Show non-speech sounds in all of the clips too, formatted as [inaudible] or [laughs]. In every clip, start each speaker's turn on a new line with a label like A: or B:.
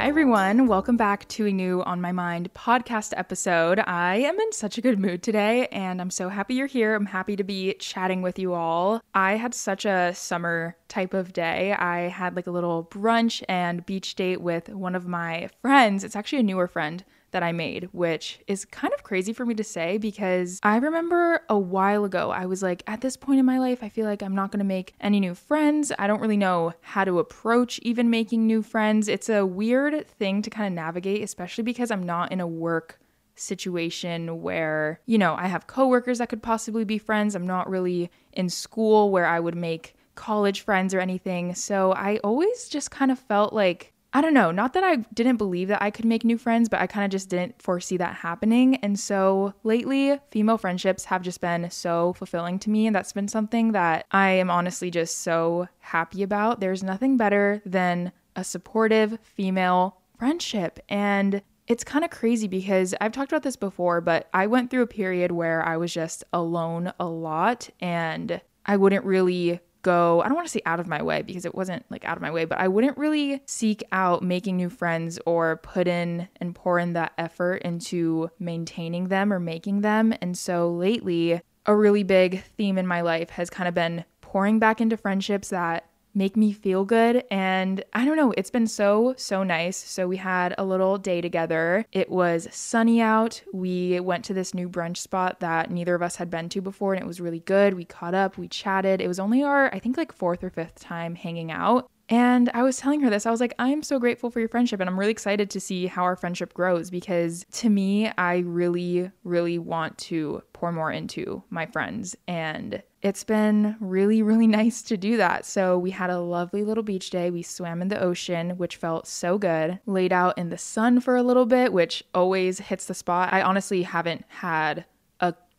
A: Hi, everyone. Welcome back to a new On My Mind podcast episode. I am in such a good mood today, and I'm so happy you're here. I'm happy to be chatting with you all. I had such a summer type of day. I had like a little brunch and beach date with one of my friends. It's actually a newer friend that I made, which is kind of crazy for me to say because I remember a while ago, I was like, at this point in my life, I feel like I'm not to make any new friends. I don't really know how to approach even making new friends. It's a weird thing to kind of navigate, especially because I'm not in a work situation where, you know, I have coworkers that could possibly be friends. I'm not really in school where I would make college friends or anything. So I always just kind of felt like I don't know, not that I didn't believe that I could make new friends, but I kind of just didn't foresee that happening. And so lately, female friendships have just been so fulfilling to me. And that's been something that I am honestly just so happy about. There's nothing better than a supportive female friendship. And it's kind of crazy because I've talked about this before, but I went through a period where I was just alone a lot and I wouldn't really go, I don't want to say out of my way because it wasn't like out of my way, but I wouldn't really seek out making new friends or put in and pour in that effort into maintaining them or making them. And so lately, a really big theme in my life has kind of been pouring back into friendships that make me feel good. And I don't know, it's been so, so nice. So we had a little day together. It was sunny out. We went to this new brunch spot that neither of us had been to before, and it was really good. We caught up, we chatted. It was only our, I think, like fourth or fifth time hanging out. And I was telling her this. I was like, I'm so grateful for your friendship. And I'm really excited to see how our friendship grows because to me, I really, really want to pour more into my friends. And it's been really, really [laughs] nice to do that. So we had a lovely little beach day. We swam in the ocean, which felt so good. Laid out in the sun for a little bit, which always hits the spot. I honestly haven't had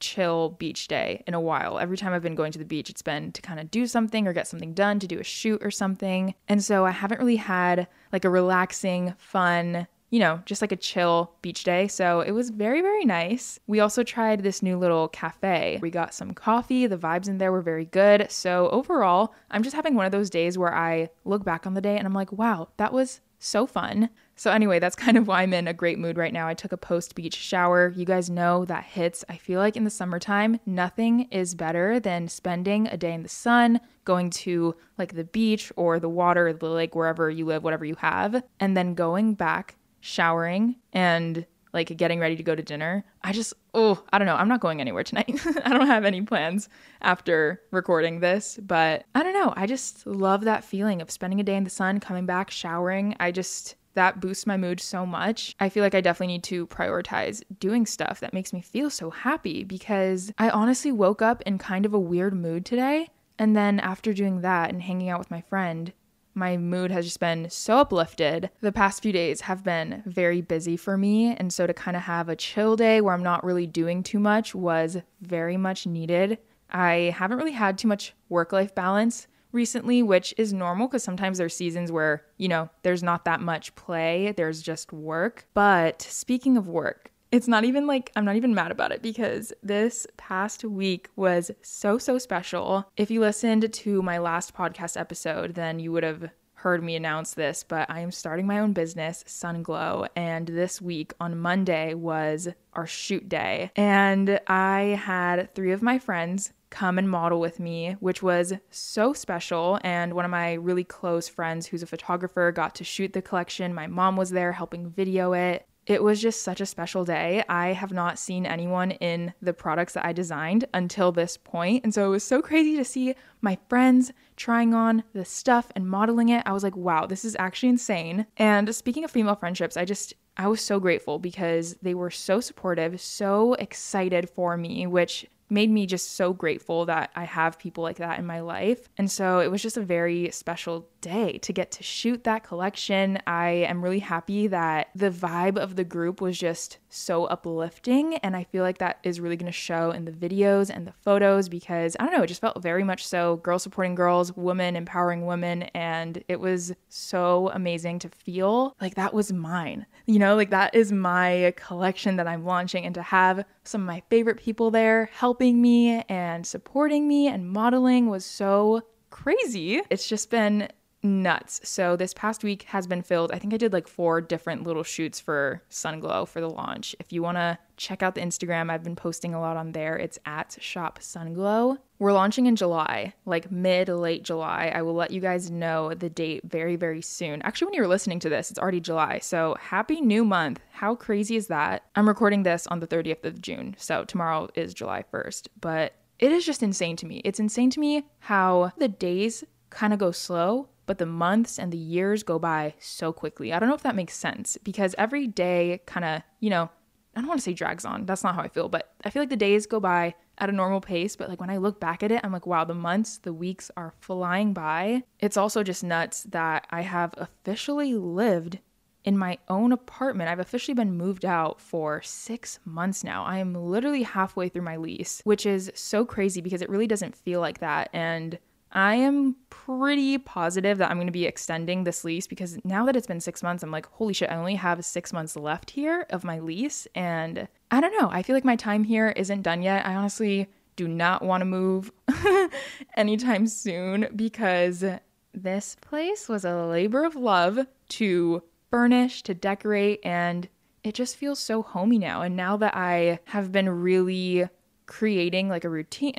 A: chill beach day in a while. Every time I've been going to the beach, it's been to kind of do something or get something done, to do a shoot or something. And so I haven't really had like a relaxing, fun, you know, just like a chill beach day. So it was very, very nice. We also tried this new little cafe. We got some coffee. The vibes in there were very good. So overall, I'm just having one of those days where I look back on the day and I'm like, wow, that was so fun. So, anyway, that's kind of why I'm in a great mood right now. I took a post beach shower. You guys know that hits. I feel like in the summertime, nothing is better than spending a day in the sun, going to like the beach or the water, the lake, wherever you live, whatever you have, and then going back, showering, and like getting ready to go to dinner. I just, oh, I don't know. I'm not going anywhere tonight. [laughs] I don't have any plans after recording this, but I don't know. I just love that feeling of spending a day in the sun, coming back, showering. I just, that boosts my mood so much. I feel like I definitely need to prioritize doing stuff that makes me feel so happy because I honestly woke up in kind of a weird mood today. And then after doing that and hanging out with my friend, my mood has just been so uplifted. The past few days have been very busy for me. And so to kind of have a chill day where I'm not really doing too much was very much needed. I haven't really had too much work life balance recently, which is normal because sometimes there's seasons where, you know, there's not that much play, there's just work. But speaking of work, it's not even like I'm not even mad about it because this past week was so, so special. If you listened to my last podcast episode, then you would have heard me announce this, but I am starting my own business, Sunglow. And this week on Monday was our shoot day. And I had three of my friends come and model with me, which was so special. And one of my really close friends, who's a photographer, got to shoot the collection. My mom was there helping video it. It was just such a special day. I have not seen anyone in the products that I designed until this point. And so it was so crazy to see my friends trying on the stuff and modeling it. I was like, wow, this is actually insane. And speaking of female friendships, I just, I was so grateful because they were so supportive, so excited for me, which made me just so grateful that I have people like that in my life. And so it was just a very special day to get to shoot that collection. I am really happy that the vibe of the group was just so uplifting. And I feel like that is really going to show in the videos and the photos because I don't know, it just felt very much so girls supporting girls, women empowering women. And it was so amazing to feel like that was mine. You know, like that is my collection that I'm launching and to have some of my favorite people there helping me and supporting me and modeling was so crazy. It's just been nuts. So this past week has been filled. I think I did like four different little shoots for Sunglow for the launch. If you want to check out the Instagram, I've been posting a lot on there. It's at Shop Sunglow. We're launching in July, like mid late July. I will let you guys know the date very very soon. Actually, when you're listening to this, it's already July. So, happy new month. How crazy is that? I'm recording this on the 30th of June. So, tomorrow is July 1st, but it is just insane to me. It's insane to me how the days kind of go slow but the months and the years go by so quickly. I don't know if that makes sense because every day kind of, you know, I don't want to say drags on. That's not how I feel, but I feel like the days go by at a normal pace. But like when I look back at it, I'm like, wow, the months, the weeks are flying by. It's also just nuts that I have officially lived in my own apartment. I've officially been moved out for six months now. I am literally halfway through my lease, which is so crazy because it really doesn't feel like that. And I am pretty positive that I'm going to be extending this lease because now that it's been six months, I'm like, holy shit, I only have six months left here of my lease. And I don't know. I feel like my time here isn't done yet. I honestly do not want to move [laughs] anytime soon because this place was a labor of love to furnish, to decorate, and it just feels so homey now. And now that I have been really creating like a routine,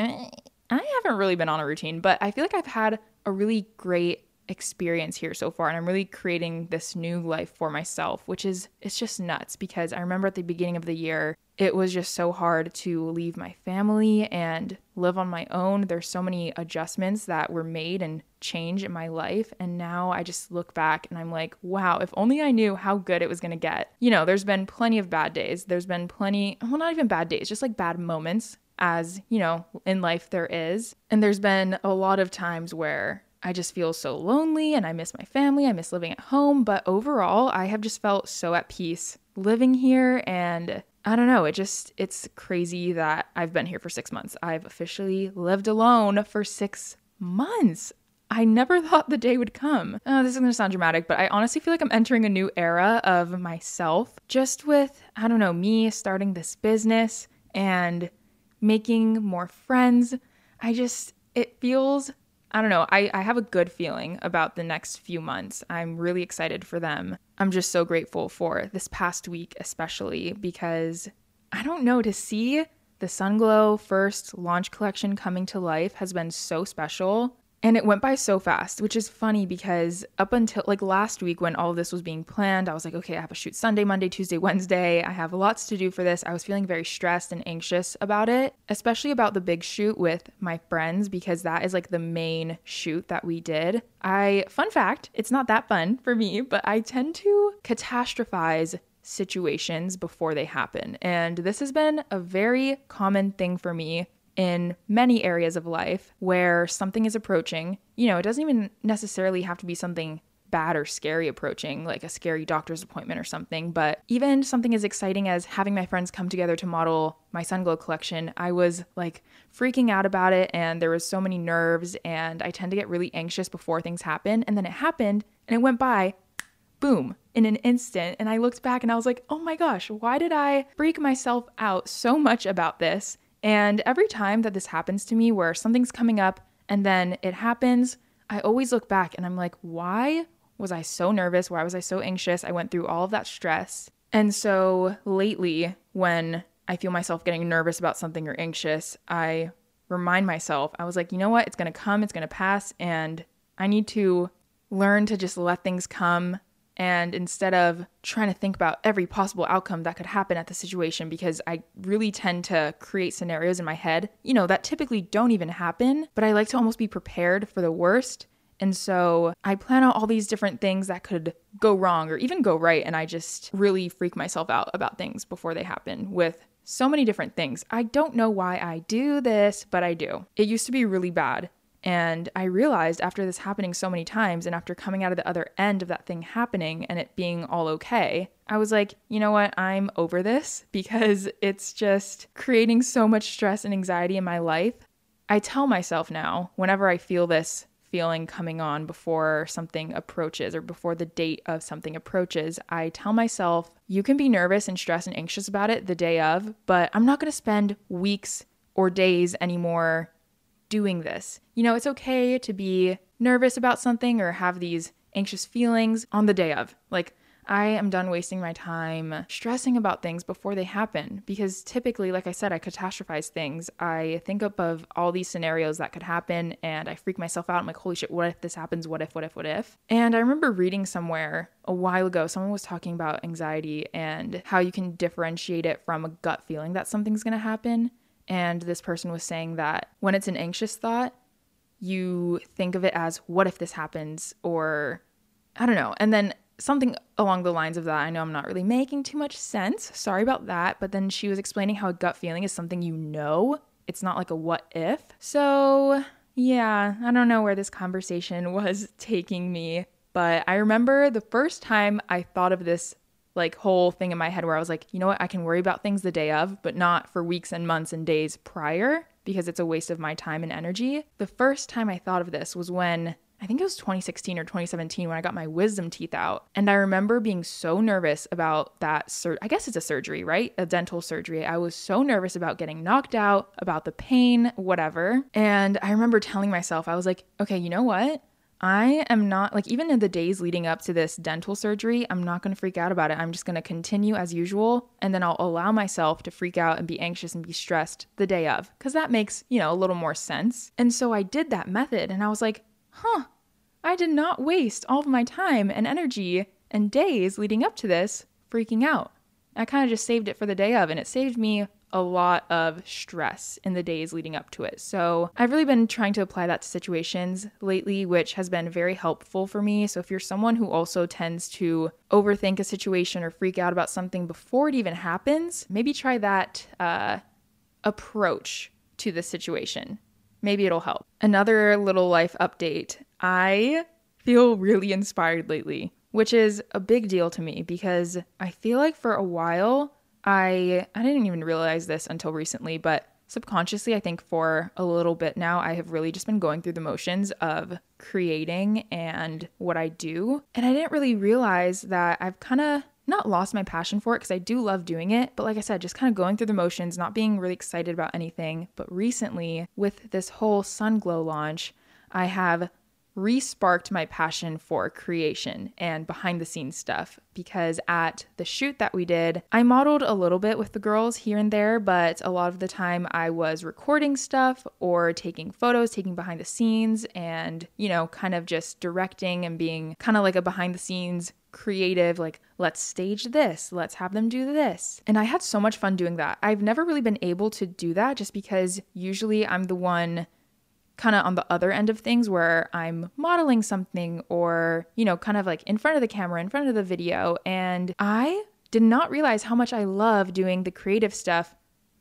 A: I haven't really been on a routine, but I feel like I've had a really great experience here so far and I'm really creating this new life for myself, which is it's just nuts because I remember at the beginning of the year it was just so hard to leave my family and live on my own. There's so many adjustments that were made and change in my life and now I just look back and I'm like, wow, if only I knew how good it was going to get. You know, there's been plenty of bad days. There's been plenty, well not even bad days, just like bad moments as, you know, in life there is. And there's been a lot of times where I just feel so lonely and I miss my family, I miss living at home, but overall, I have just felt so at peace living here and I don't know, it just it's crazy that I've been here for 6 months. I've officially lived alone for 6 months. I never [laughs] thought the day would come. Oh, this is gonna sound dramatic, but I honestly feel like I'm entering a new era of myself just with, I don't know, me starting this business and making more friends. I just, it feels, I don't know, I, I have a good feeling about the next few months. I'm really excited for them. I'm just so grateful for this past week, especially because I don't know, to see the Sunglow first launch collection coming to life has been so special. And it went by so fast, which is funny because up until like last week when all this was being planned, I was like, okay, I have a shoot Sunday, Monday, Tuesday, Wednesday. I have lots to do for this. I was feeling very stressed and anxious about it, especially about the big shoot with my friends because that is like the main shoot that we did. I, fun fact, it's not that fun for me, but I tend to catastrophize situations before they happen. And this has been a very common thing for me in many areas of life where something is approaching. You know, it doesn't even necessarily have to be something bad or scary approaching, like a scary doctor's appointment or something, but even something as exciting as having my friends come together to model my Sunglow collection, I was like freaking out about it and there was so many nerves and I tend to get really anxious before things happen and then it happened and it went by boom in an instant and I looked back and I was like, "Oh my gosh, why did I freak myself out so much about this?" And every time that this happens to me, where something's coming up and then it happens, I always look back and I'm like, why was I so nervous? Why was I so anxious? I went through all of that stress. And so lately, when I feel myself getting nervous about something or anxious, I remind myself, I was like, you know what? It's going to come, it's going to pass. And I need to learn to just let things come and instead of trying to think about every possible outcome that could happen at the situation, because I really tend to create scenarios in my head, you know, that typically don't even happen, but I like to almost be prepared for the worst. And so I plan out all these different things that could go wrong or even go right. And I just really freak myself out about things before they happen with so many different things. I don't know why I do this, but I do. It used to be really bad. And I realized after this happening so many times and after coming out of the other end of that thing happening and it being all okay, I was like, you know what? I'm over this [laughs] because it's just creating so much stress and anxiety in my life. I tell myself now, whenever I feel this feeling coming on before something approaches or before the date of something approaches, I tell myself, you can be nervous and stressed and anxious about it the day of, but I'm not to spend weeks or days anymore doing this. You know, it's okay to be nervous about something or have these anxious feelings on the day of. Like, I am done wasting my time stressing about things before they happen because typically, like I said, I catastrophize things. I think up of all these scenarios that could happen and I freak myself out. I'm like, holy shit, what if this happens? What if, what if, what if? And I remember reading somewhere a while ago, someone was talking about anxiety and how you can differentiate it from a gut feeling that something's gonna happen. And this person was saying that when it's an anxious thought, you think of it as, what if this happens? Or I don't know. And then something along the lines of that. I know I'm not really making too much sense. Sorry about that. But then she was explaining how a gut feeling is something you know, it's not like a what if. So, yeah, I don't know where this conversation [laughs] was taking me. But I remember the first time I thought of this like whole thing in my head where I was like, you know what, I can worry about things the day of, but not for weeks and months and days prior because it's a waste of my time and energy. The first time I thought of this was when I think it was 2016 or 2017 when I got my wisdom teeth out. And I remember being so nervous about that sur- I guess it's a surgery, right? A dental surgery. I was so nervous about getting knocked out, about the pain, whatever. And I remember telling myself, I was like, okay, you know what? I am not like even in the days leading up to this dental surgery, I'm not going to freak out about it. I'm just going to continue as usual and then I'll allow myself to freak out and be anxious and be stressed the day of cuz that makes, you know, a little more sense. And so I did that method and I was like, "Huh, I did not waste all of my time and energy and days leading up to this freaking out. I kind of just saved it for the day of, and it saved me a lot of stress in the days leading up to it. So I've really been trying to apply that to situations lately, which has been very helpful for me. So if you're someone who also tends to overthink a situation or freak out about something before it even happens, maybe try that uh, approach to the situation. Maybe it'll help. Another little life update I feel really inspired lately, which is a big deal to me because I feel like for a while I I didn't even realize this until recently, but subconsciously I think for a little bit now I have really just been going through the motions of creating and what I do. And I didn't really realize that I've kind of not lost my passion for it because I do love doing it, but like I said, just kind of going through the motions, not being really excited about anything. But recently, with this whole Sunglow launch, I have re-sparked my passion for creation and behind the scenes stuff because at the shoot that we did, I modeled a little bit with the girls here and there, but a lot of the time I was recording stuff or taking photos, taking behind the scenes and, you know, kind of just directing and being kind of like a behind the scenes creative like let's stage this let's have them do this. And i had so much fun doing that. I've never really been able to do that just because usually i'm the one kind of on the other end of things where I'm modeling something or, you know, kind of like in front of the camera, in front of the video. And I did not realize how much I love doing the creative stuff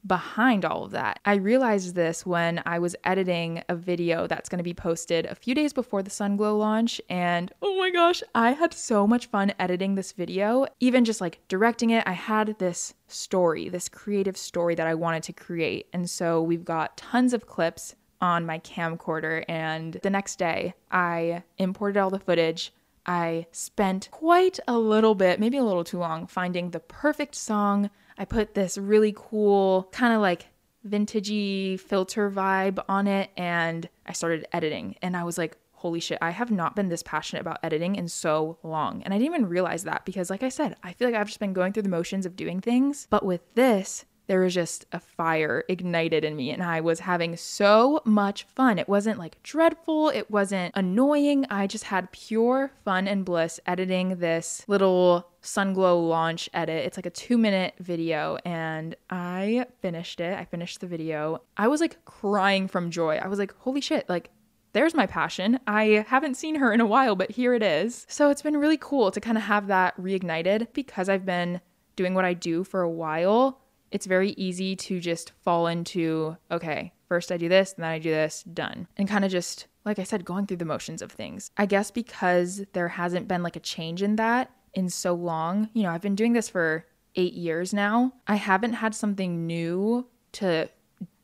A: behind all of that. I realized this when I was editing a video that's going to be posted a few days before the Sunglow launch. And oh my gosh, I had so much fun editing this video. Even just like directing it, I had this story, this creative story that I wanted to create. And so we've got tons of clips on my camcorder. And the next day, I imported all the footage. I spent quite a little bit, maybe a little too long, finding the perfect song. I put this really cool, kind of like vintagey filter vibe on it, and I started editing. And I was like, holy shit, I have not been this passionate about editing in so long. And I didn't even realize that because, like I said, I feel like I've just been going through the motions of doing things. But with this, there was just a fire ignited in me and I was having so much fun. It wasn't like dreadful, it wasn't annoying. I just had pure fun and bliss editing this little Sunglow launch edit. It's like a two minute video, and I finished it. I finished the video. I was like crying from joy. I was like, holy shit, like, there's my passion. I haven't seen her in a while, but here it is. So it's been really cool to kind of have that reignited because I've been doing what I do for a while it's very easy to just fall into, okay, first I do this, then I do this, done. And kind of just, like I said, going through the motions of things. I guess because there hasn't been like a change in that in so long, you know, I've been doing this for eight years now. I haven't had something new to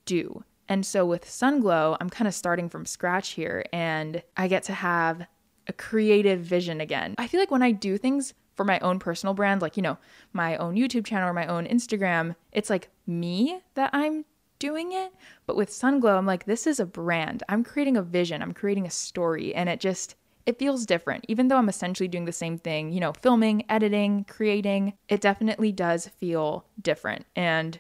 A: do. And so with Sunglow, I'm kind of starting from scratch here and I get to have a creative vision again. I feel like when I do things for my own personal brand, like, you know, my own YouTube channel or my own Instagram, it's like me that I'm doing it. But with Sunglow, I'm like, this is a brand. I'm creating a vision, I'm creating a story, and it just, it feels different. Even though I'm essentially doing the same thing, you know, filming, editing, creating, it definitely does feel different. And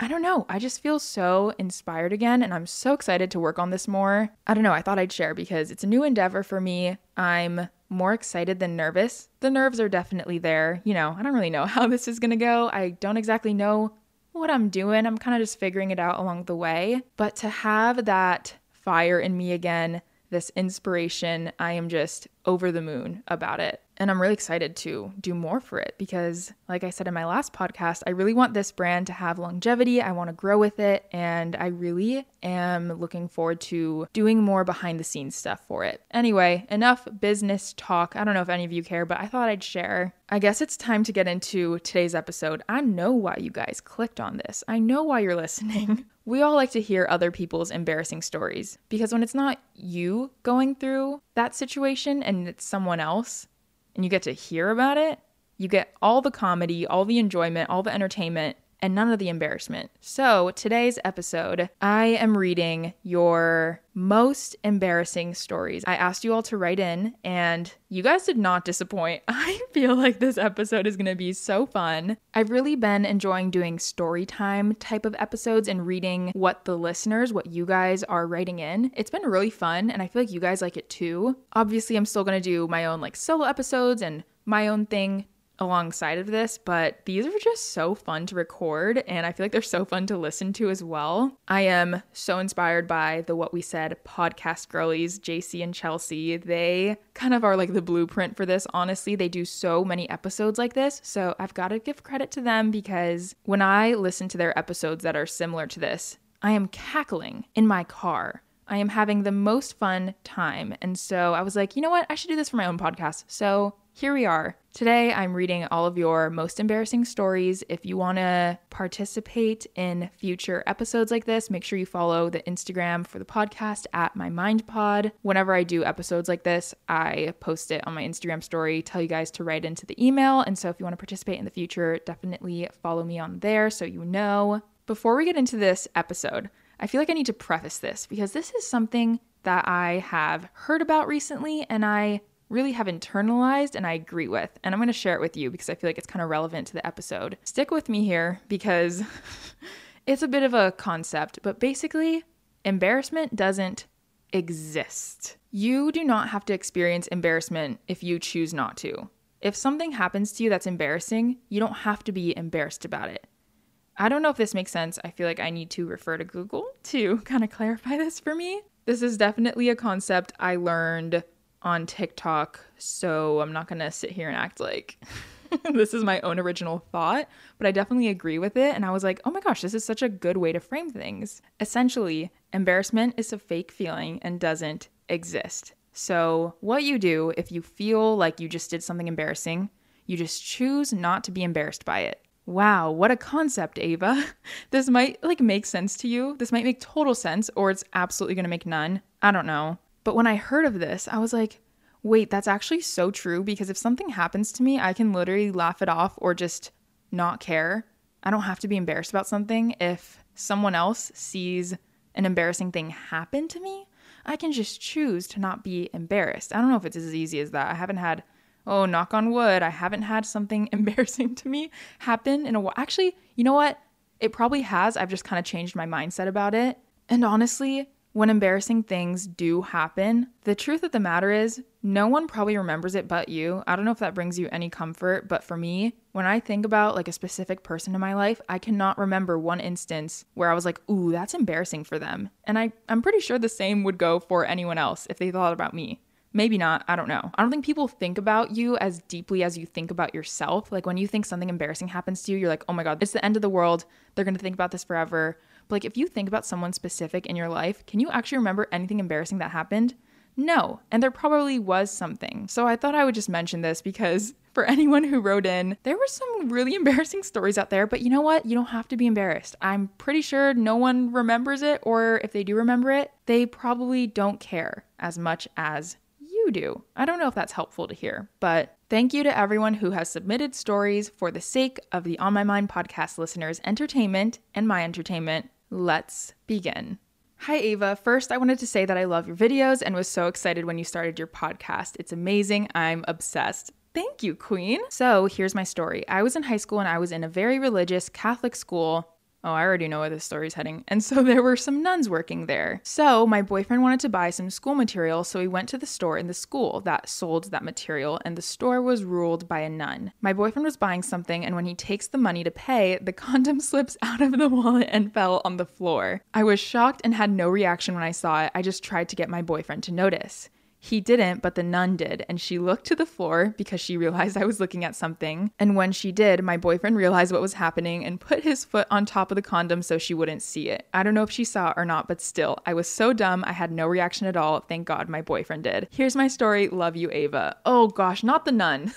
A: I don't know. I just feel so inspired again, and I'm so excited to work on this more. I don't know. I thought I'd share because it's a new endeavor for me. I'm more excited than nervous. The nerves are definitely there. You know, I don't really know [laughs] how this is gonna go. I don't exactly know what I'm doing. I'm kind of just figuring it out along the way. But to have that fire in me again, this inspiration, I am just over the moon about it. And I'm really excited to do more for it because, like I said in my last podcast, I really want this brand to have longevity. I want to grow with it. And I really am looking forward to doing more behind the scenes stuff for it. Anyway, enough business talk. I don't know if any of you care, but I thought I'd share. I guess it's time to get into today's episode. I know why you guys clicked on this, I know why you're listening. [laughs] We all like to hear other people's embarrassing stories because when it's not you going through that situation and it's someone else, and you get to hear about it, you get all the comedy, all the enjoyment, all the entertainment, and none of the embarrassment. So, today's episode, I am reading your most embarrassing stories. I asked you all to write in, and you guys did not disappoint. [laughs] I feel like this episode is gonna be so fun. I've really been enjoying doing story time type of episodes and reading what the listeners, what you guys are writing in. It's been really fun, and I feel like you guys like it too. Obviously, I'm still gonna do my own like solo episodes and my own thing alongside of this, but these are just so fun to record and I feel like they're so fun to listen to as well. I am so inspired by the What We Said podcast girlies, JC and Chelsea. They kind of are like the blueprint for this, honestly. They do so many episodes like this, so I've got to give credit to them because when I listen to their episodes that are similar to this, I am cackling in my car. I am having the most fun time. And so I was like, you know what? I should do this for my own podcast. So here we are. Today, I'm reading all of your most embarrassing stories. If you want to participate in future episodes like this, make sure you follow the Instagram for the podcast at my mind pod. Whenever I do episodes like this, I post it on my Instagram story, tell you guys to write into the email. And so if you want to participate in the future, definitely follow me on there so you know. Before we get into this episode, I feel like I need to preface this because this is something that I have heard about recently and I really have internalized and I agree with. And I'm going to share it with you because I feel like it's kind of relevant to the episode. Stick with me here because [laughs] it's a bit of a concept, but basically, embarrassment doesn't exist. You do not have to experience embarrassment if you choose not to. If something happens to you that's embarrassing, you don't have to be embarrassed about it. I don't know if this makes sense. I feel like I need to refer to Google to [laughs] kind of clarify this for me. This is definitely a concept I learned on TikTok, so I'm not going to sit here and act like [laughs] this is my own original thought, but I definitely agree with it. And I was like, oh my gosh, this is such a good way to frame things. Essentially, embarrassment is a fake feeling and doesn't exist. So, what you do if you feel like you just did something embarrassing, you just choose not to be embarrassed by it. Wow, what a concept, Ava. [laughs] This might like make sense to you. This might make total sense or it's absolutely going to make none. I don't know. But when I heard of this, I was like, wait, that's actually so true because if something happens to me, I can literally laugh it off or just not care. I don't have to be embarrassed about something. If someone else sees an embarrassing thing happen to me, I can just choose to not be embarrassed. I don't know if it's as easy as that. I haven't had, oh, knock on wood, I haven't had something [laughs] embarrassing to me happen in a while. Actually, you know what? It probably has. I've just kind of changed my mindset about it. And honestly, when embarrassing things do happen, the truth of the matter is, no one probably remembers it but you. I don't know if that brings you any comfort, but for me, when I think about like a specific person in my life, I cannot remember one instance where I was like, ooh, that's embarrassing for them. And I, I'm pretty sure the same would go for anyone else if they thought about me. Maybe not. I don't know. I don't think people think about you as deeply as you think about yourself. Like when you think something embarrassing happens to you, you're like, oh my God, it's the end of the world. They're to think about this forever. But like if you think about someone specific in your life, can you actually remember anything embarrassing that happened? No, and there probably was something. So I thought I would just mention this because [laughs] for anyone who wrote in, there were some really [laughs] embarrassing stories out there, but you know what? You don't have to be embarrassed. I'm pretty sure no one remembers it, or if they do remember it, they probably don't care as much as you do. I don't know if that's helpful to hear, but thank you to everyone who has submitted stories for the sake of the On My Mind podcast listeners' entertainment and my entertainment. Let's begin. Hi, Ava. First, I wanted to say that I love your videos and was so excited when you started your podcast. It's amazing. I'm obsessed. Thank you, Queen. So, here's my story. I was in high school and I was in a very religious Catholic school Oh, I already know where this story's heading. And so [laughs] there were some nuns working there. So my boyfriend wanted to buy some school material, so he went to the store in the school that sold that material, and the store was ruled by a nun. My boyfriend was buying something, and when he takes the money to pay, the [laughs] condom slips out of the wallet and fell on the floor. I was shocked and had no reaction when I saw it. I just tried to get my boyfriend to notice. He didn't, but the nun did, and she looked to the floor because she realized I was looking at something. And when she did, my boyfriend realized what was happening and put his foot on top of the condom so she wouldn't see it. I don't know if she saw it or not, but still, I was so dumb, I had no reaction at all. Thank God my boyfriend did. Here's my story. Love you, Ava. Oh gosh, not the nun.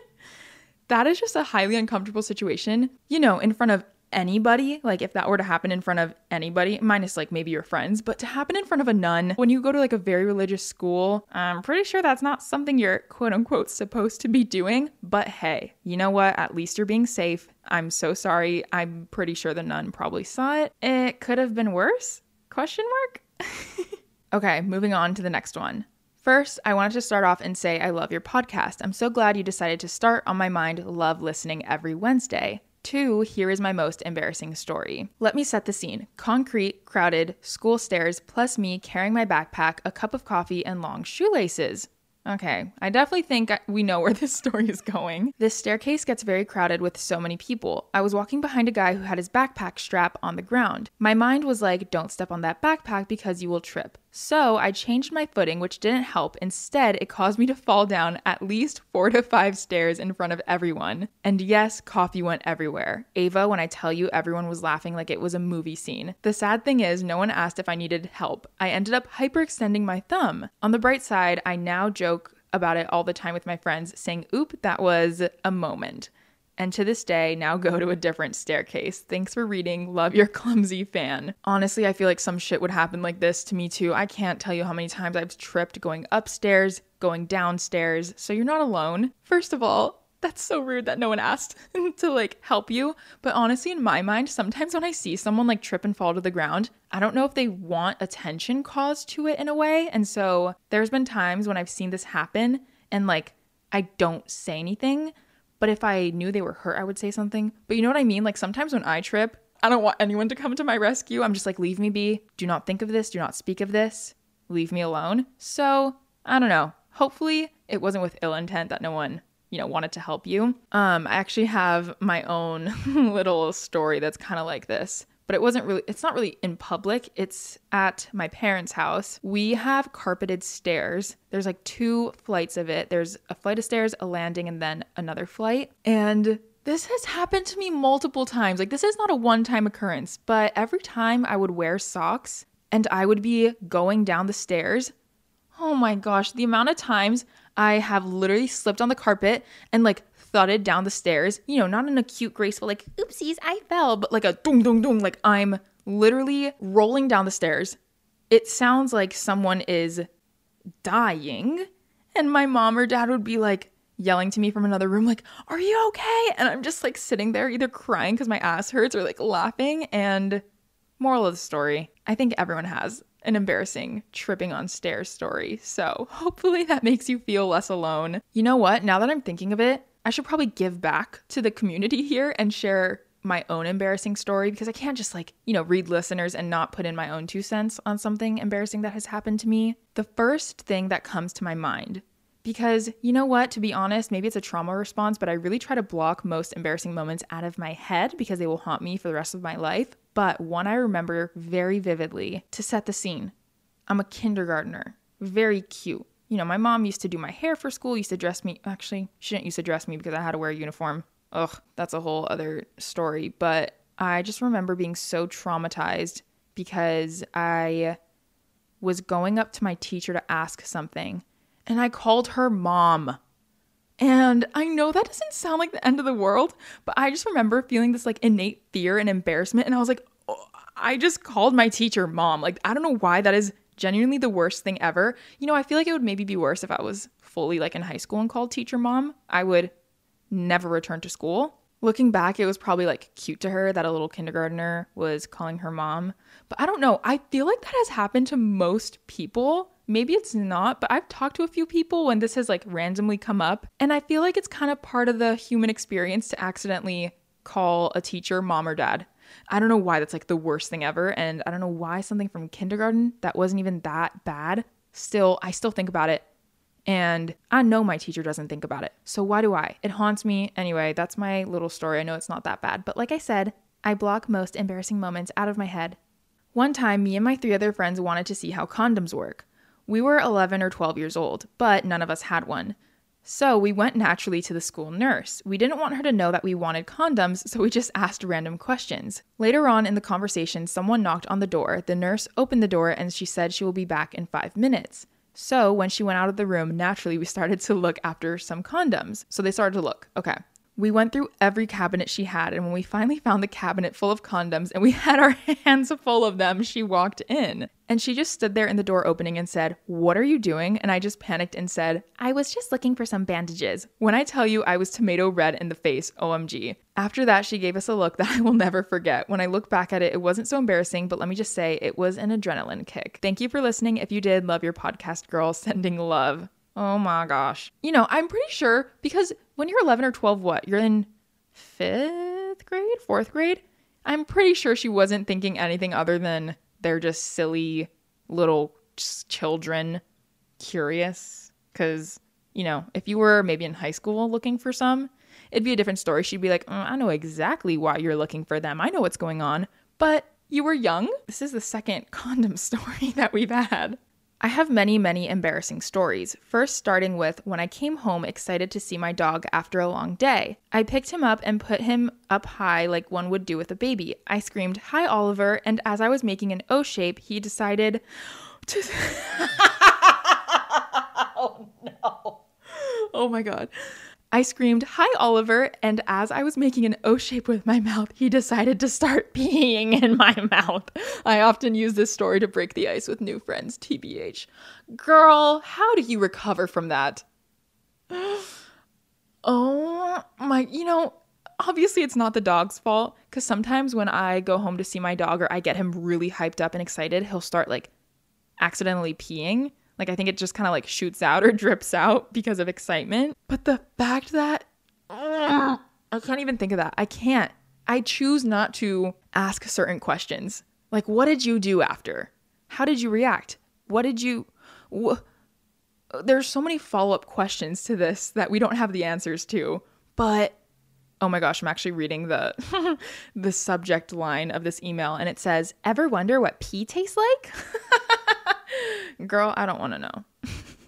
A: [laughs] that is just a highly uncomfortable situation, you know, in front of anybody, like if that were to happen in front of anybody, minus like maybe your friends, but to happen in front of a nun when you go to like a very religious school, I'm pretty sure that's not something you're quote unquote supposed to be doing. But hey, you know what? At least you're being safe. I'm so sorry. I'm pretty sure the nun probably saw it. It could have been worse? Question mark? [laughs] okay, moving on to the next one. First, I wanted to start off and say I love your podcast. I'm so glad you decided to start on my mind. Love listening every Wednesday. Two, here is my most embarrassing story. Let me set the scene. Concrete, crowded, school stairs, plus me carrying my backpack, a cup of coffee, and long shoelaces. Okay, I definitely think we know where [laughs] this story is going. This staircase gets very crowded with so many people. I was walking behind a guy who had his backpack strap on the ground. My mind was like, don't step on that backpack because you will trip. So I changed my footing, which didn't help. Instead, it caused me to fall down at least four to five stairs in front of everyone. And yes, coffee went everywhere. Ava, when I tell you, everyone was laughing like it was a movie scene. The sad thing is, no one asked if I needed help. I ended up hyperextending my thumb. On the bright side, I now joke about it all the time with my friends, saying, Oop, that was a moment and to this day now go to a different staircase. Thanks for reading. Love your [laughs] clumsy fan. Honestly, I feel like some shit would happen like this to me too. I can't tell you how many times I've tripped going upstairs, going downstairs, so you're not alone. First of all, that's so rude that no one asked [laughs] to like help you. But honestly, in my mind, sometimes when I see someone like trip and fall to the ground, I don't know if they want attention caused to it in a way. And so there's been times when I've seen this happen and like I don't say anything but if I knew they were hurt, I would say something. But you know what I mean? Like sometimes when I trip, I don't want anyone to come to my rescue. I'm just like, leave me be. Do not think of this. Do not speak of this. Leave me alone. So I don't know. Hopefully it wasn't with ill intent that no one you know wanted to help you um i actually have my own [laughs] little story that's kind of like this but it wasn't really it's not really in public. It's at my parents house. We have carpeted stairs. There's like two flights of it. There's a flight of stairs a landing and then another flight. And this has happened to me multiple times. Like this is not a one time occurrence but every time i would wear socks and i would be going down the stairs oh my gosh the amount of times i have literally slipped on the carpet and like thudded down the stairs, you know, not in a cute, graceful, like, oopsies, I fell, but like a dung, dung, dung, like I'm literally rolling down the stairs. It sounds like someone is dying. And my mom or dad would be like yelling to me from another room, like, Are you okay? And I'm just like sitting there either crying because my ass hurts or like laughing. And moral of the story, I think everyone has an embarrassing tripping on stairs story. So hopefully that makes you feel less alone. You know what? Now that I'm thinking of it, I should probably give back to the community here and share my own embarrassing story because I can't just like, you know, read listeners and not put in my own two cents on something embarrassing that has happened to me. The first thing that comes to my mind, because you know what, to be honest, maybe it's a trauma response, but I really try to block most embarrassing moments out of my head because they will haunt me for the rest of my life. But one I remember very vividly to set the scene I'm a kindergartner, very cute you know, my mom used to do my hair for school, used to dress me. Actually, she didn't used to dress me because I had to wear a uniform. Ugh, that's a whole other story. But I just remember being so traumatized because I was going up to my teacher to ask something and I called her mom. And I know that doesn't sound like the end of the world, but I just remember feeling this like innate fear and embarrassment. And I was like, oh, I just called my teacher mom. Like, I don't know why that is genuinely the worst thing ever. You know, I feel like it would maybe be worse if I was fully like in high school and called teacher mom. I would never return to school. Looking back, it was probably like cute to her that a little kindergartner was calling her mom. But I don't know. I feel like that has happened to most people. Maybe it's not, but I've talked to a few people when this has like randomly come up. And I feel like it's kind of part of the human experience to accidentally call a teacher mom or dad. I don't know why that's like the worst thing ever. And I don't know why something from kindergarten that wasn't even that bad. Still, I still think about it. And I know my teacher doesn't think about it. So why do I? It haunts me. Anyway, that's my little story. I know it's not that bad. But like I said, I block most embarrassing moments out of my head. One time, me and my three other friends wanted to see how condoms work. We were 11 or 12 years old, but none of us had one. So we went naturally to the school nurse. We didn't want her to know that we wanted condoms, so we just asked random questions. Later on in the conversation, someone knocked on the door. The nurse opened the door and she said she will be back in five minutes. So when she went out of the room, naturally we started to look after some condoms. So they started to look. Okay. We went through every cabinet she had, and when we finally found the cabinet full of condoms and we had our [laughs] hands full of them, she walked in. And she just stood there in the door opening and said, What are you doing? And I just panicked and said, I was just looking for some bandages. When I tell you I was tomato red in the face, OMG. After that, she gave us a look [laughs] that I will never forget. When I look back at it, it wasn't so embarrassing, but let me just say it was an adrenaline kick. Thank you for listening. If you did, love your podcast, girl. [laughs] Sending love. Oh my gosh. You know, I'm pretty sure because when you're 11 or 12, what? You're in fifth grade, fourth grade? I'm pretty sure she wasn't thinking anything other than they're just silly little children curious. Because, you know, if you were maybe in high school looking for some, it'd be a different story. She'd be like, mm, I know exactly why you're looking for them. I know what's going on. But you were young. This is the second [laughs] condom story that we've had. I have many, many embarrassing stories. First, starting with when I came home excited to see my dog after a long day. I picked him up and put him up high like one would do with a baby. I screamed, Hi, Oliver, and as I was making an O shape, he decided to. [laughs] [laughs] oh no. Oh my god. I screamed, Hi, Oliver, and as I was making an O shape with my mouth, he decided to start [laughs] peeing in my mouth. I often use this story to break the ice with new friends, TBH. Girl, how do you recover from that? [gasps] Oh my, you know, obviously it's not the dog's fault because sometimes when I go home to see my dog or I get him really hyped up and excited, he'll start like accidentally peeing. Like I think it just kind of like shoots out or [laughs] drips out because of excitement. But the fact that [clears throat] I can't even think of that. I can't. I choose not to ask certain questions. Like what did you do after? How did you react? What did you wh- There's so many follow-up questions to this that we don't have the answers to. But oh my gosh, I'm actually reading the [laughs] the subject line of this email and it says, "Ever wonder what pee tastes like?" [laughs] Girl, I don't want to know.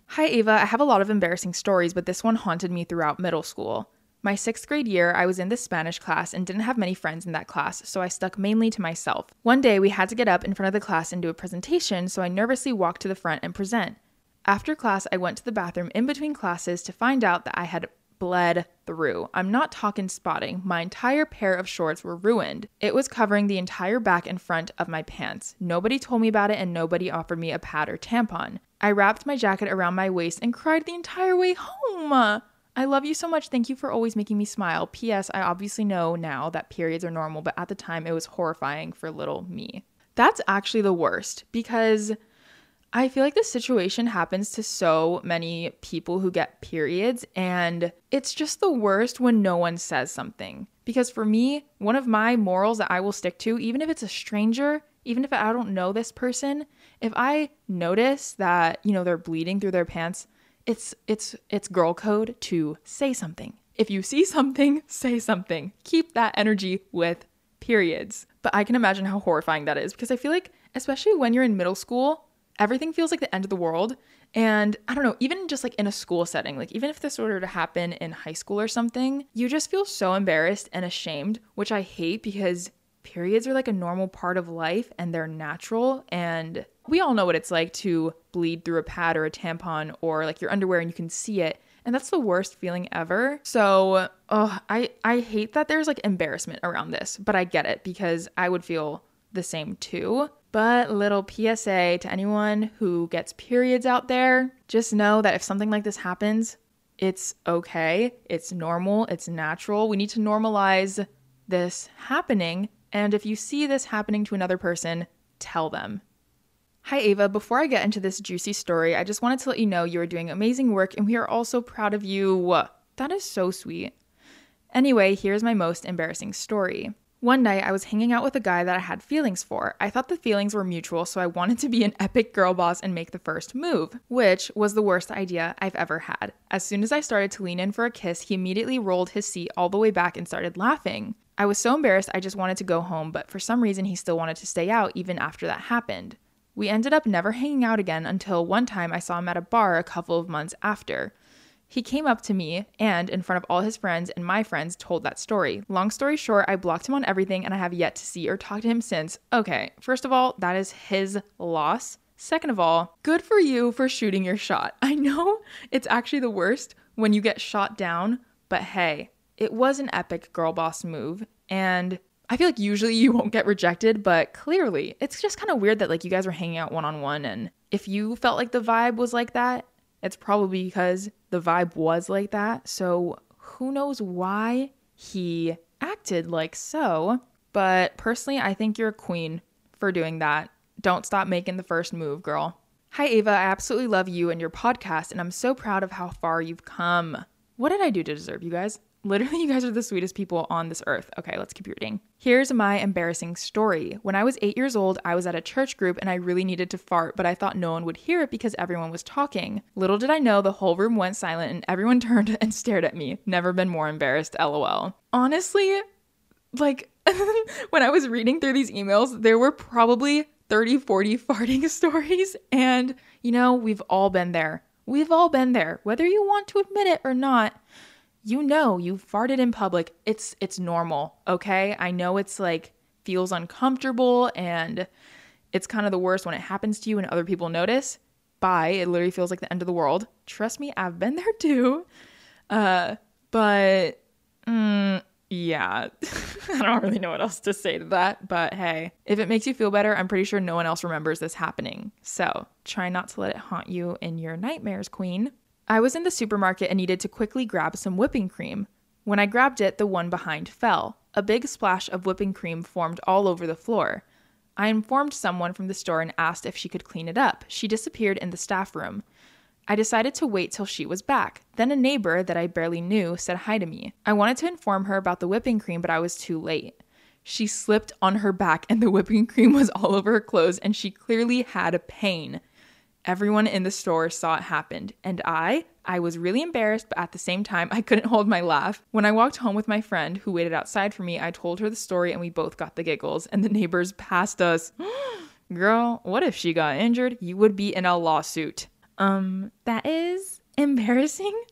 A: Hi, Ava. I have a lot of embarrassing stories, but this one haunted me throughout middle school. My sixth grade year, I was in the Spanish class and didn't have many friends in that class, so I stuck mainly to myself. One day, we had to get up in front of the class and do a presentation, so I nervously walked to the front and present. After class, I went to the bathroom in between classes to find out that I had bled through. I'm not talking spotting. My entire pair of shorts were ruined. It was covering the entire back and front of my pants. Nobody told me about it and nobody offered me a pad or tampon. I wrapped my jacket around my waist and cried the entire way home. I love you so much. Thank you for always making me smile. P.S. I obviously know now that periods are normal, but at the time it was horrifying for little me. That's actually the worst because I feel like this situation happens to so many people who get periods, and it's just the worst when no one says something. Because for me, one of my morals that I will stick to, even if it's a stranger, even if I don't know this person, if I notice that, you know, they're bleeding through their pants, it's it's it's girl code to say something. If you see something, [laughs] say something. Keep that energy with periods. But I can imagine how horrifying that is because I feel like especially when you're in middle school, everything feels like the end of the world. And I don't know, even just like in a school setting, like even if this were to happen in high school or something, you just feel so embarrassed and ashamed, which I hate because periods are like a normal part of life and they're natural. And we all know what it's like to bleed through a pad or a tampon or like your underwear and you can see it. And that's the worst feeling ever. So, oh, I I hate that there's like embarrassment around this, but I get it because I would feel the same too. But little PSA to anyone who gets periods out there just know that if something like this happens, It's okay. It's normal. It's natural. We need to normalize this happening. And if you see this happening to another person, tell them. Hi, Ava. Before I get into this juicy story, I just wanted to let you know you are doing amazing work and we are all so proud of you. That is so sweet. Anyway, here's my most embarrassing story. One night, I was hanging out with a guy that I had feelings for. I thought the feelings were mutual, so I wanted to be an [laughs] epic girl boss and make the first move, which was the worst idea I've ever had. As soon as I started to lean in for a kiss, he immediately rolled his seat all the way back and started laughing. I was so embarrassed, I just wanted to go home, but for some reason, he still wanted to stay out even after that happened. We ended up never hanging out again until one time I saw him at a bar a couple of months after. He came up to me and, in front of all his friends and my friends, told that story. Long story short, I blocked him on everything and I have yet to see or talk to him since. Okay, first of all, that is his loss. Second of all, good for you for shooting your shot. [laughs] I know it's actually the worst when you get shot down, but hey, it was an epic girl boss move. And I feel like usually [laughs] you won't get rejected, but clearly it's just kind of weird that like you guys were hanging out one on one. And if you felt like the vibe was like that, it's probably because the vibe was like that. So who knows why he acted like so. But personally, I think you're a queen for doing that. Don't stop making the first move, girl. Hi, Ava. I absolutely love you and your podcast, and I'm so proud of how far you've come. What did I do to deserve you guys? Literally, you guys are the sweetest people on this earth. Okay, let's keep reading. Here's my embarrassing story. When I was eight years old, I was at a church group and I really needed to fart, but I thought no one would hear it because everyone was talking. Little did I know the whole room went silent and everyone [laughs] turned and stared at me. Never been more embarrassed, lol. Honestly, like, [laughs] when I was reading through these emails, there were probably 30, 40 [laughs] farting stories. And, you know, we've all been there. We've all been there, whether you want to admit it or not you know you farted in public. It's it's normal, okay? I know it's like feels uncomfortable and it's kind of the worst when it happens to you and other people notice. Bye. It literally feels like the end of the world. Trust me, I've been there too. Uh, but mm, yeah, [laughs] I don't really know what else to say to that. But hey, if it makes you feel better, I'm pretty sure no one else remembers this happening. So try not to let it haunt you in your nightmares, Queen. I was in the supermarket and needed to quickly grab some whipping cream. When I grabbed it, the one behind fell. A big splash of whipping cream formed all over the floor. I informed someone from the store and asked if she could clean it up. She disappeared in the staff room. I decided to wait till she was back. Then a neighbor that I barely knew said hi to me. I wanted to inform her about the whipping cream, but I was too late. She slipped on her back and the whipping cream was all over her clothes and she clearly had a pain. Everyone in the store saw it happen, and I, I was really embarrassed, but at the same time, I couldn't hold my laugh. When I walked home with my friend who waited outside for me, I told her the story and we both got the giggles, and the neighbors passed us. [gasps] Girl, what if she got injured? You would be in a lawsuit. Um, that is embarrassing.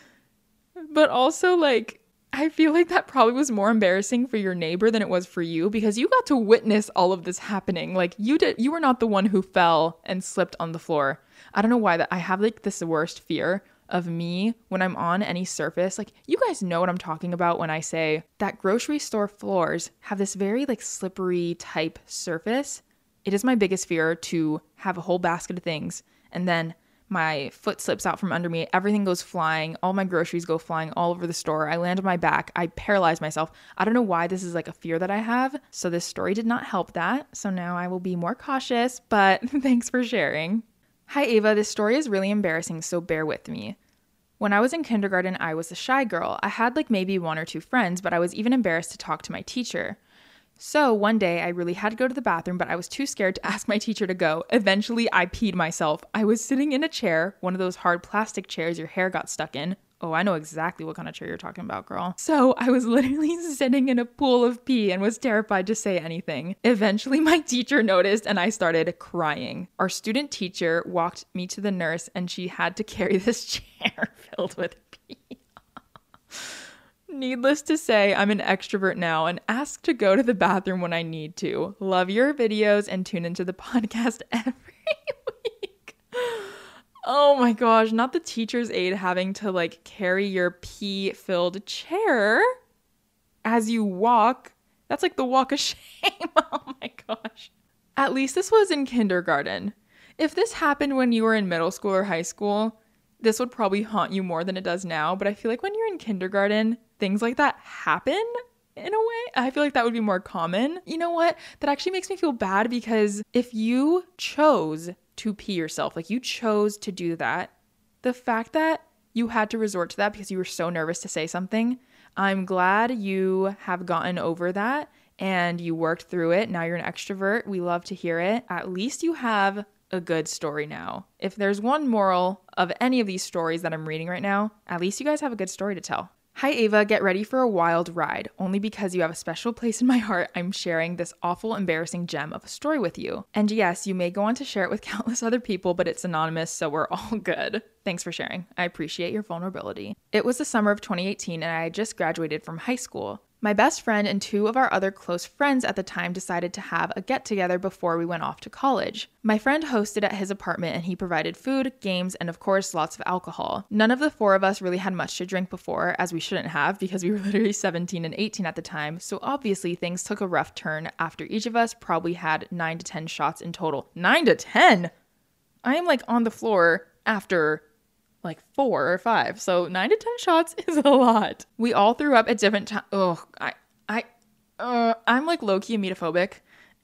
A: [laughs] but also, like, I feel like that probably was more embarrassing for your neighbor than it was for you because you got to witness all of this happening. Like you did you were not the one who fell and slipped on the floor. I don't know why that I have like this worst fear of me when I'm on any surface. Like you guys know what I'm talking about when I say that grocery store floors have this very like slippery type surface. It is my biggest fear to have a whole basket of things and then my foot slips out from under me. Everything goes flying. All my groceries go flying all over the store. I land on my back. I paralyze myself. I don't know why this is like a fear that I have. So this story did not help that. So now I will be more cautious, but [laughs] thanks for sharing. Hi, Ava. This story is really embarrassing, so bear with me. When I was in kindergarten, I was a shy girl. I had like maybe one or two friends, but I was even embarrassed to talk to my teacher. So one day I really had to go to the bathroom, but I was too scared to [laughs] ask my teacher to go. Eventually, I peed myself. I was sitting in a chair, one of those hard plastic chairs your hair got stuck in. Oh, I know exactly what kind of chair you're talking about, girl. So I was [laughs] literally sitting in a pool of pee and was terrified to say anything. Eventually, my teacher noticed and I started crying. Our student teacher walked me to the nurse and she had to carry [laughs] this chair filled with. Needless to say, I'm an extrovert now and ask to go to the bathroom when I need to. Love your videos and tune into the [laughs] podcast every week. Oh my gosh, not the teacher's aide having to like carry your pee filled chair as you walk. That's like the walk of [laughs] shame. oh my gosh. At least this was in kindergarten. If this happened when you were in middle school or high school, this would probably haunt you more than it does now, but I feel like when you're in kindergarten, things like that happen in a way. I feel like that would be more common. You know what? That actually makes me feel bad because if you chose to pee yourself, like you chose to do that, the fact that you had to resort to that because you were so nervous to say something, I'm glad you have gotten over that and you worked through it. Now you're an extrovert. We love to hear it. At least you have a good story now. If there's one moral of any of these stories that I'm reading right now, at least you guys have a good story to tell. Hi, Ava, get ready for a wild ride. Only because you have a special place in my heart, I'm sharing this awful, embarrassing gem of a story with you. And yes, you may go on to share it with [laughs] countless other people, but it's anonymous, so we're all [laughs] good. Thanks for sharing. I appreciate your vulnerability. It was the summer of 2018, and I had just graduated from high school. My best friend and two of our other close friends at the time decided to have a get together before we went off to college. My friend hosted at his apartment and he provided food, games, and of course, lots of alcohol. None of the four of us really had much to drink before, as we shouldn't have because we were [laughs] literally 17 and 18 at the time, so obviously things took a rough turn after each of us probably had 9 to 10 shots in total. 9 to 10? I am like on the floor after like four or five. So nine to ten shots [laughs] is a lot. We all threw up at different times. Oh, I, I, uh, I'm like low key emetophobic.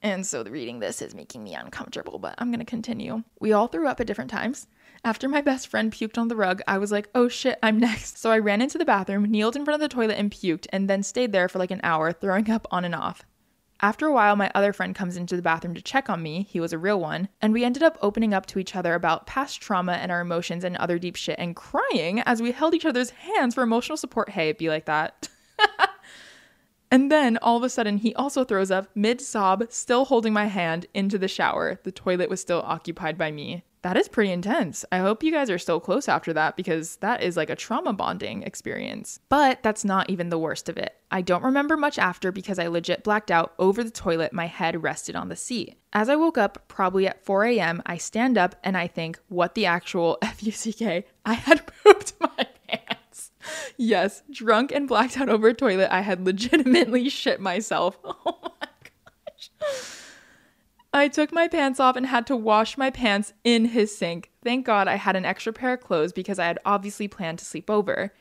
A: And so the reading this is making me uncomfortable, but I'm gonna continue. We all threw up at different times. After my best friend puked on the rug, I was like, oh shit, I'm [laughs] next. So I ran into the bathroom, kneeled in front of the toilet, and puked, and then stayed there for like an hour, throwing up on and off. After a while, my other friend comes into the bathroom to check on me. He was a real one. And we ended up opening up to each other about past trauma and our emotions and other deep shit and crying as we held each other's hands for emotional support. Hey, it'd be like that. [laughs] and then all of a sudden, he also throws up mid sob, still holding my hand into the shower. The toilet was still occupied by me that is pretty intense. I hope you guys are still close after that because that is like a trauma bonding experience. But that's not even the worst of it. I don't remember much after because I legit blacked out over the toilet, my head rested on the seat. As I woke up, probably at 4 a.m., I stand up and I think, what the actual [laughs] F U C K? I had [laughs] pooped my pants. Yes, drunk and blacked out over a toilet, I had legitimately [laughs] shit myself. Oh my gosh. I took my pants off and had to wash my pants in his sink. Thank God I had an extra pair of clothes because I had obviously planned to sleep over.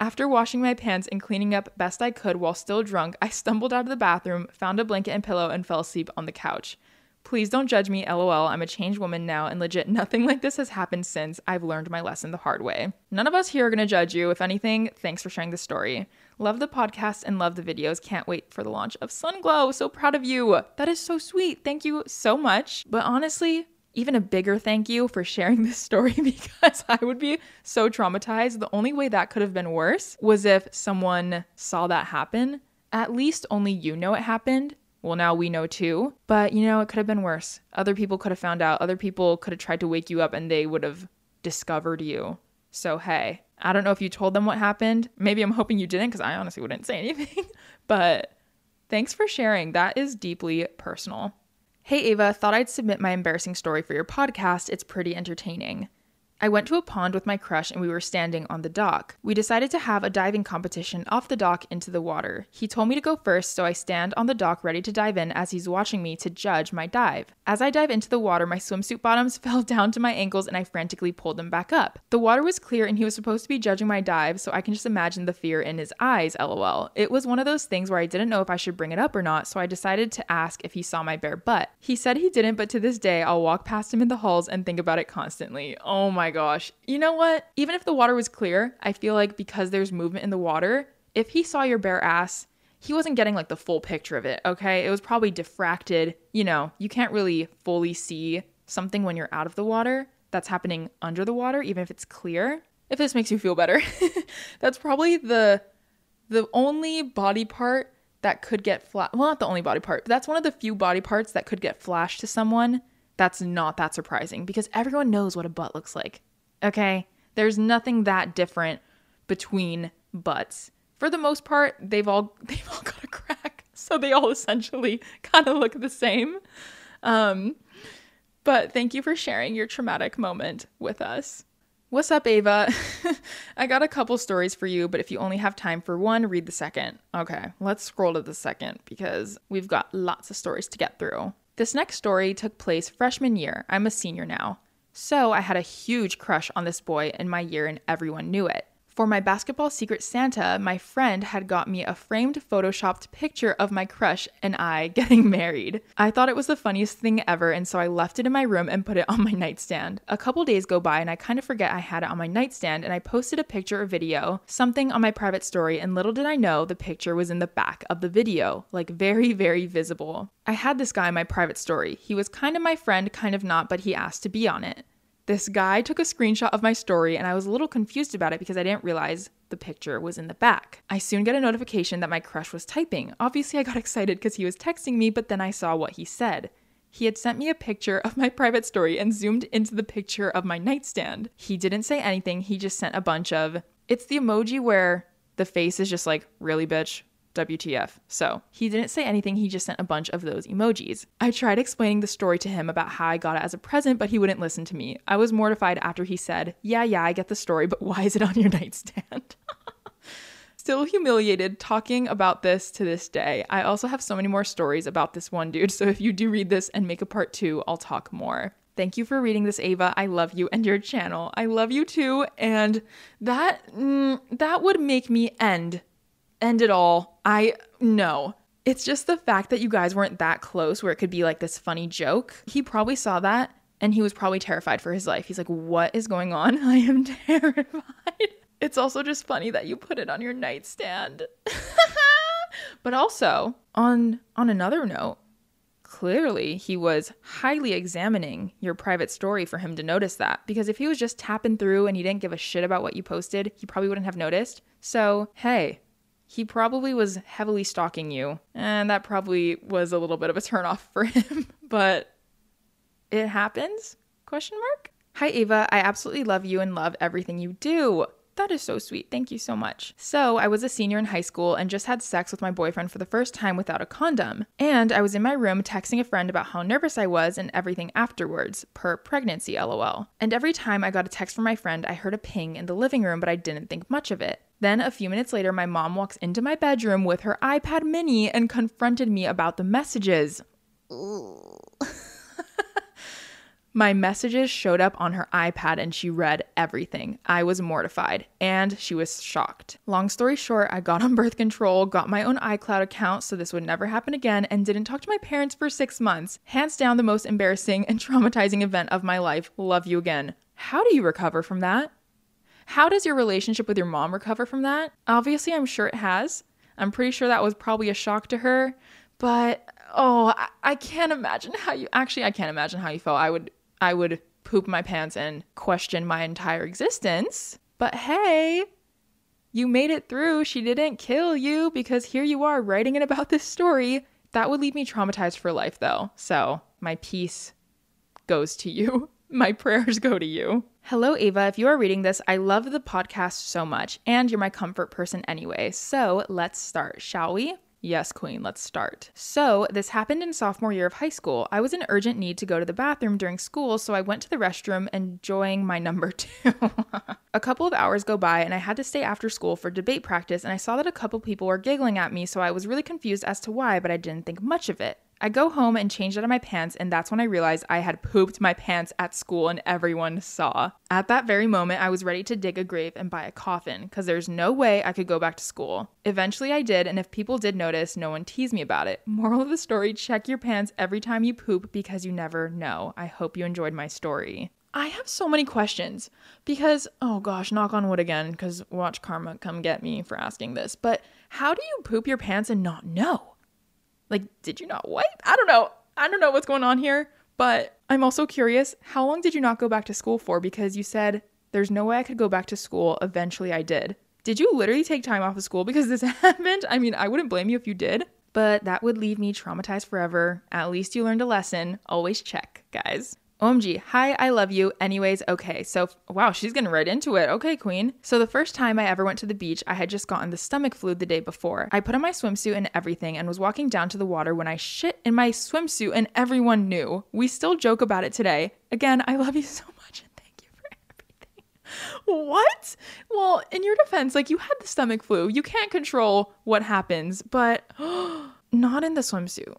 A: After washing my pants and cleaning up best I could while still drunk, I stumbled out of the bathroom, found a blanket and pillow, and fell asleep on the couch. Please don't judge me, lol. I'm a changed woman now, and legit, [laughs] nothing like this has happened since I've learned my lesson the hard way. None of us here are gonna judge you. If anything, thanks for sharing the story. Love the podcast and love the videos. Can't wait for the launch of Sunglow. So proud of you. That is so sweet. Thank you so much. But honestly, even a bigger thank you for sharing [laughs] this story [laughs] because I would be so traumatized. The only way that could have been worse was if someone saw that happen. At least only you know it happened well, now we know too. But you know, it could have been worse. Other people could have found out. Other people could have tried to wake you up and they would have discovered you. So, hey, I don't know if you told them what happened. Maybe I'm hoping you didn't because I honestly wouldn't say anything. [laughs] but thanks for sharing. That is deeply personal. Hey, Ava, thought I'd submit my embarrassing story for your podcast. It's pretty entertaining. I went to a pond with my crush and we were standing on the dock. We decided to have a diving competition off the dock into the water. He told me to go first, so I stand on the dock ready to dive in as he's watching me to judge my dive. As I dive into the water, my swimsuit bottoms [laughs] fell down to my ankles and I frantically pulled them back up. The water was clear and he was supposed to be judging my dive, so I can just imagine the fear in his eyes, lol. It was one of those things where I didn't know if I should bring it up or not, so I decided to ask if he saw my bare butt. He said he didn't, but to this day, I'll walk past him in the halls and think about it constantly. Oh my my gosh. You know what? Even if the water was clear, I feel like because there's movement in the water, if he saw your bare ass, he wasn't getting like the full picture of it, okay? It was probably diffracted. You know, you can't really fully see something when you're out of the water that's happening under the water, even if it's clear. If this makes you feel better, [laughs] that's probably the the only body part that could get flat. Well, not the only body part, but that's one of the few body parts that could get flashed to someone that's not that surprising because everyone knows what a butt looks like. Okay? There's nothing that different between butts. For the most part, they've all [laughs] they've all got a crack. So they all essentially [laughs] kind of look the same. Um but thank you for sharing your traumatic moment with us. What's up, Ava? [laughs] I got a couple stories for you, but if you only have time for one, read the second. Okay, let's scroll to the second because we've got lots of stories to get through. This next story took place freshman year. I'm a senior now. So I had a huge crush on this boy in my year, and everyone knew it. For my basketball secret Santa, my friend had got me a framed photoshopped picture of my crush and I [laughs] getting married. I thought it was the funniest thing ever, and so I left it in my room and put it on my nightstand. A couple days go by and I kind of forget I had it on my nightstand and I posted a picture or video, something on my private story, and little did I know the picture was in the back of the video, like very, very visible. I had this guy in my private story. He was kind of my friend, kind of not, but he asked to be on it. This guy took a screenshot of my story and I was a little confused about it because I didn't realize the picture was in the back. I soon get a notification that my crush was typing. Obviously, I got [laughs] excited because he was texting me, but then I saw what he said. He had sent me a picture of my [laughs] private story and zoomed into the picture of my nightstand. He didn't say anything, he just sent a bunch of. It's the emoji where the face is just like, really, bitch, WTF. So he didn't say anything, he just sent a bunch of those emojis. I tried explaining the story to him about how I got it as a present, but he wouldn't listen to me. I was mortified after he said, Yeah, yeah, I get the story, but why is it on your [laughs] nightstand? [laughs] Still humiliated talking about this to this day. I also have so many more stories about this one dude, so if you do read this and make a part two, I'll talk more. Thank you for reading this, Ava. I love you and your channel. I love you too, and that mm, that would make me end end it all. I no. It's just the fact that you guys weren't that close where it could be like this funny joke. He probably saw that and he was probably terrified for his life. He's like, "What is going on? [laughs] I am terrified." It's also just funny that you put it on your nightstand. [laughs] but also, on on another note, clearly he was highly examining your private story for him to notice that because if he was just tapping through and he didn't give a shit about what you posted, he probably wouldn't have noticed. So, hey, he probably was heavily stalking you, and that probably was a little bit of a turnoff for [laughs] him, but it happens? Question mark? Hi Ava, I absolutely love you and love everything you do. That is so sweet. Thank you so much. So, I was a senior in high school and just had sex with my boyfriend for the first time without a condom. And I was in my room texting a friend about how nervous I was and everything afterwards, per pregnancy lol. And every time I got a text from my friend, I heard a ping in the living room, but I didn't think much of it. Then, a few minutes later, my mom walks into my bedroom with her iPad mini and confronted me about the messages. [laughs] my messages showed up on her iPad and she read everything. I was mortified and she was shocked. Long story short, I got on birth control, got my own iCloud account so this would never happen again, and didn't talk to my parents for six months. Hands down, the most embarrassing and [laughs] traumatizing event of my life. Love you again. How do you recover from that? How does your relationship with your mom recover from that? Obviously, I'm sure it has. I'm pretty sure that was probably a shock to her, but oh, I, I can't imagine how you actually I can't imagine how you felt. I would I would poop my pants and question my entire existence. But hey, you made it through. She didn't kill you because here you are writing it about this story. That would leave me traumatized for life though. So, my peace goes to you. [laughs] My prayers go to you. Hello, Ava. If you are reading this, I love the podcast so much, and you're my comfort person anyway. So let's start, shall we? Yes, Queen, let's start. So, this happened in sophomore year of high school. I was in urgent need to go to the bathroom during school, so I went to the restroom enjoying my number two. [laughs] a couple of hours go by, and I had to stay after school for debate practice, and I saw that a couple people were giggling at me, so I was really confused as to why, but I didn't think much of it. I go home and change out of my pants, and that's when I realized I had pooped my pants at school and everyone saw. At that very moment, I was ready to dig a grave and buy a coffin because there's no way I could go back to school. Eventually, I did, and if people did notice, no one teased me about it. Moral of the story check your pants every time you poop because you never know. I hope you enjoyed my story. I have so many questions because, oh gosh, knock on wood again, because watch karma come get me for asking this. But how do you poop your pants and not know? Like, did you not wipe? I don't know. I don't know what's going on here, but I'm also curious how long did you not go back to school for? Because you said there's no way I could go back to school. Eventually, I did. Did you literally take time off of school because this [laughs] happened? I mean, I wouldn't blame you if you did, but that would leave me traumatized forever. At least you learned a lesson. Always check, guys. OMG, hi, I love you. Anyways, okay. So, wow, she's getting right into it. Okay, queen. So, the first time I ever went to the beach, I had just gotten the stomach flu the day before. I put on my swimsuit and everything and was walking down to the water when I shit in my swimsuit and everyone knew. We still joke about it today. Again, I love you so [laughs] much and thank you for everything. What? Well, in your defense, like you had the stomach flu. You can't control what happens, but [gasps] not in the swimsuit.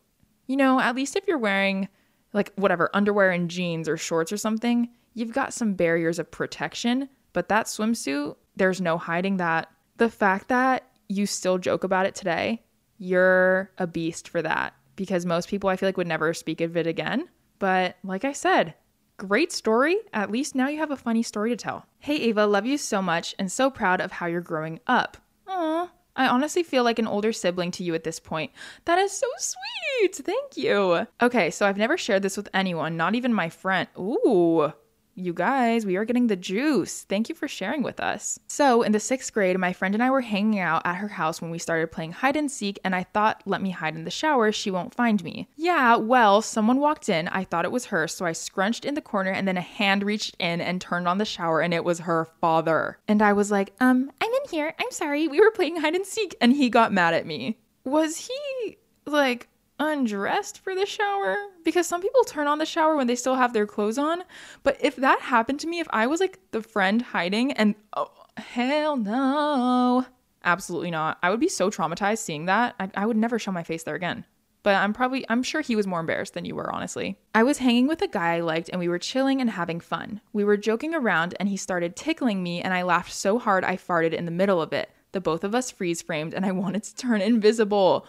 A: You know, at least if you're wearing like whatever underwear and jeans or shorts or something, you've got some barriers of protection, but that swimsuit, there's no hiding that. The fact that you still joke about it today, you're a beast for that because most people I feel like would never speak of it again. But like I said, great story. At least now you have a funny story to tell. Hey Ava, love you so much and so proud of how you're growing up. Aw, I honestly feel like an older sibling to you at this point. That is so sweet. Thank you. Okay, so I've never shared this with anyone, not even my friend. Ooh, you guys, we are getting the juice. Thank you for sharing with us. So, in the sixth grade, my friend and I were hanging out at her house when we started playing hide and seek, and I thought, let me hide in the shower, she won't find me. Yeah, well, someone walked in. I thought it was her, so I scrunched in the corner, and then a hand reached in and turned on the shower, and it was her father. And I was like, um, I'm in here. I'm sorry. We were playing hide and seek, and he got mad at me. Was he like undressed for the shower because some people turn on the shower when they still have their clothes on. But if that happened to me, if I was like the friend hiding and oh, hell no, absolutely not. I would be so traumatized seeing that. I, I would never show my face there again. But I'm probably, I'm sure he was more embarrassed than you were, honestly. I was hanging with a guy I liked and we were chilling and having fun. We were joking around and he started tickling me and I laughed so hard I farted in the middle of it. The both of us freeze framed and I [laughs] wanted to turn invisible.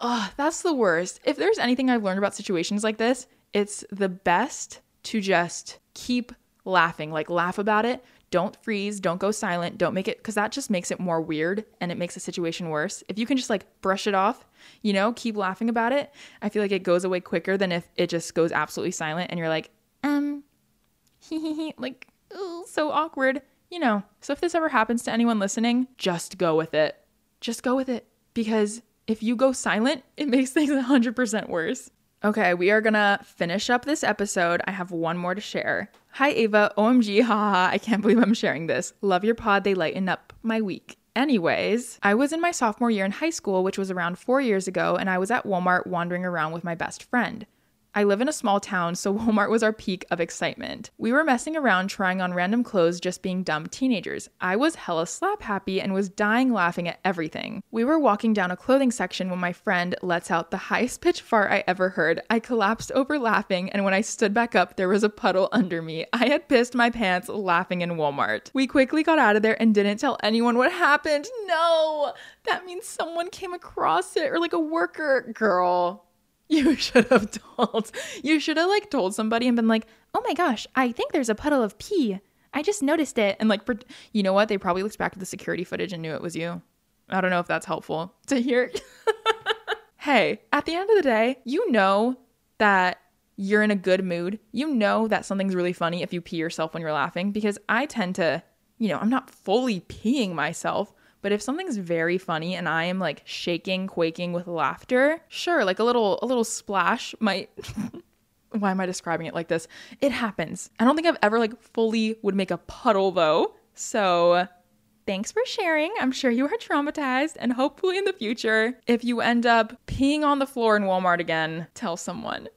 A: Oh, that's the worst. If there's anything I've learned about situations like this, it's the best to just keep laughing, like laugh about it. Don't freeze, don't go silent, don't make it because that just makes it more weird and it makes the situation worse. If you can just like brush it off, you know, keep laughing about it, I feel like it goes away quicker than if it just goes absolutely silent and you're like, um, [laughs] like, ooh, so awkward, you know. So if this ever happens to anyone listening, just go with it. Just go with it because if you go silent, it makes [laughs] things 100% worse. Okay, we are gonna finish up this episode. I have one more to share. Hi, Ava. OMG, [laughs] haha. I can't believe I'm sharing this. Love your pod. They lighten up my week. Anyways, I was in my sophomore year in high school, which was around four years ago, and I was at Walmart wandering around with my best friend. I live in a small town, so [laughs] Walmart was our peak of excitement. We were messing around trying on random clothes, just being dumb teenagers. I was hella slap happy and was dying laughing at everything. We were walking down a clothing section when my friend lets out the highest [laughs] pitch fart I ever heard. I collapsed over laughing, and when I stood back up, there was a puddle under me. I had pissed my pants laughing in Walmart. We quickly got out of there and didn't tell anyone what happened. No! That means someone came across it or like a worker. Girl, you [laughs] should have told. You should have like told somebody and been like, "Oh my gosh, I think there's a puddle of pee. I just noticed it." And like, you know what? They probably looked back at the security footage and knew it was you. I don't know if that's helpful to hear. [laughs] hey, at the end of the day, you know that you're in a good mood. You know that something's really funny if you pee yourself when you're laughing because I tend to, you know, I'm not fully peeing myself, but if something's very funny and I am like shaking, quaking with laughter, sure, like a little a little splash might [laughs] Why am I describing it like this? It happens. I don't think I've ever like fully would make a puddle though. So, thanks for sharing. I'm sure you are traumatized and hopefully in the future, if you end up peeing on the floor in Walmart again, tell someone.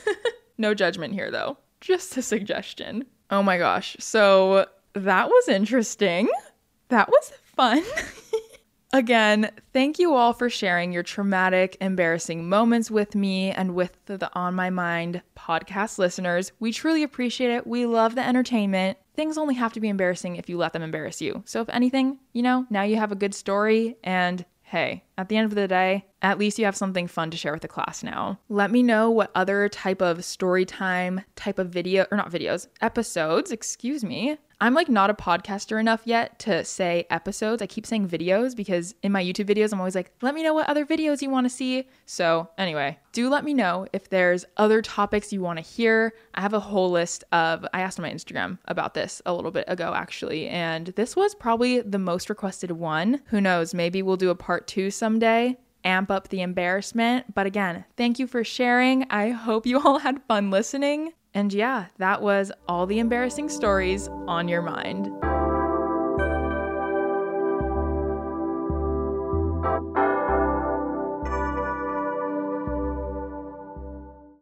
A: [laughs] no judgment here though. Just a suggestion. Oh my gosh. So, that was interesting. That was fun. [laughs] Again, thank you all for sharing your traumatic, embarrassing moments with me and with the, On My Mind podcast listeners. We truly appreciate it. We love the entertainment. Things only have to be embarrassing if you let them embarrass you. So, if anything, you know, now you have a good story. And hey, at the end of the day, at least you have something fun to share with the class now. Let me know what other type of story time, type of video, or not videos, episodes, excuse me, I'm like not a podcaster enough yet to say episodes. I keep saying videos because in my YouTube videos, I'm always like, let me know what other videos you want to see. So, anyway, do let me know if there's other topics you want to hear. I have a whole list of, I asked on my Instagram about this a little bit ago, actually, and this was probably the most requested one. Who knows? Maybe we'll do a part two someday amp up the embarrassment. But again, thank you for sharing. I hope you all had fun listening. And yeah, that was all the embarrassing stories on your mind.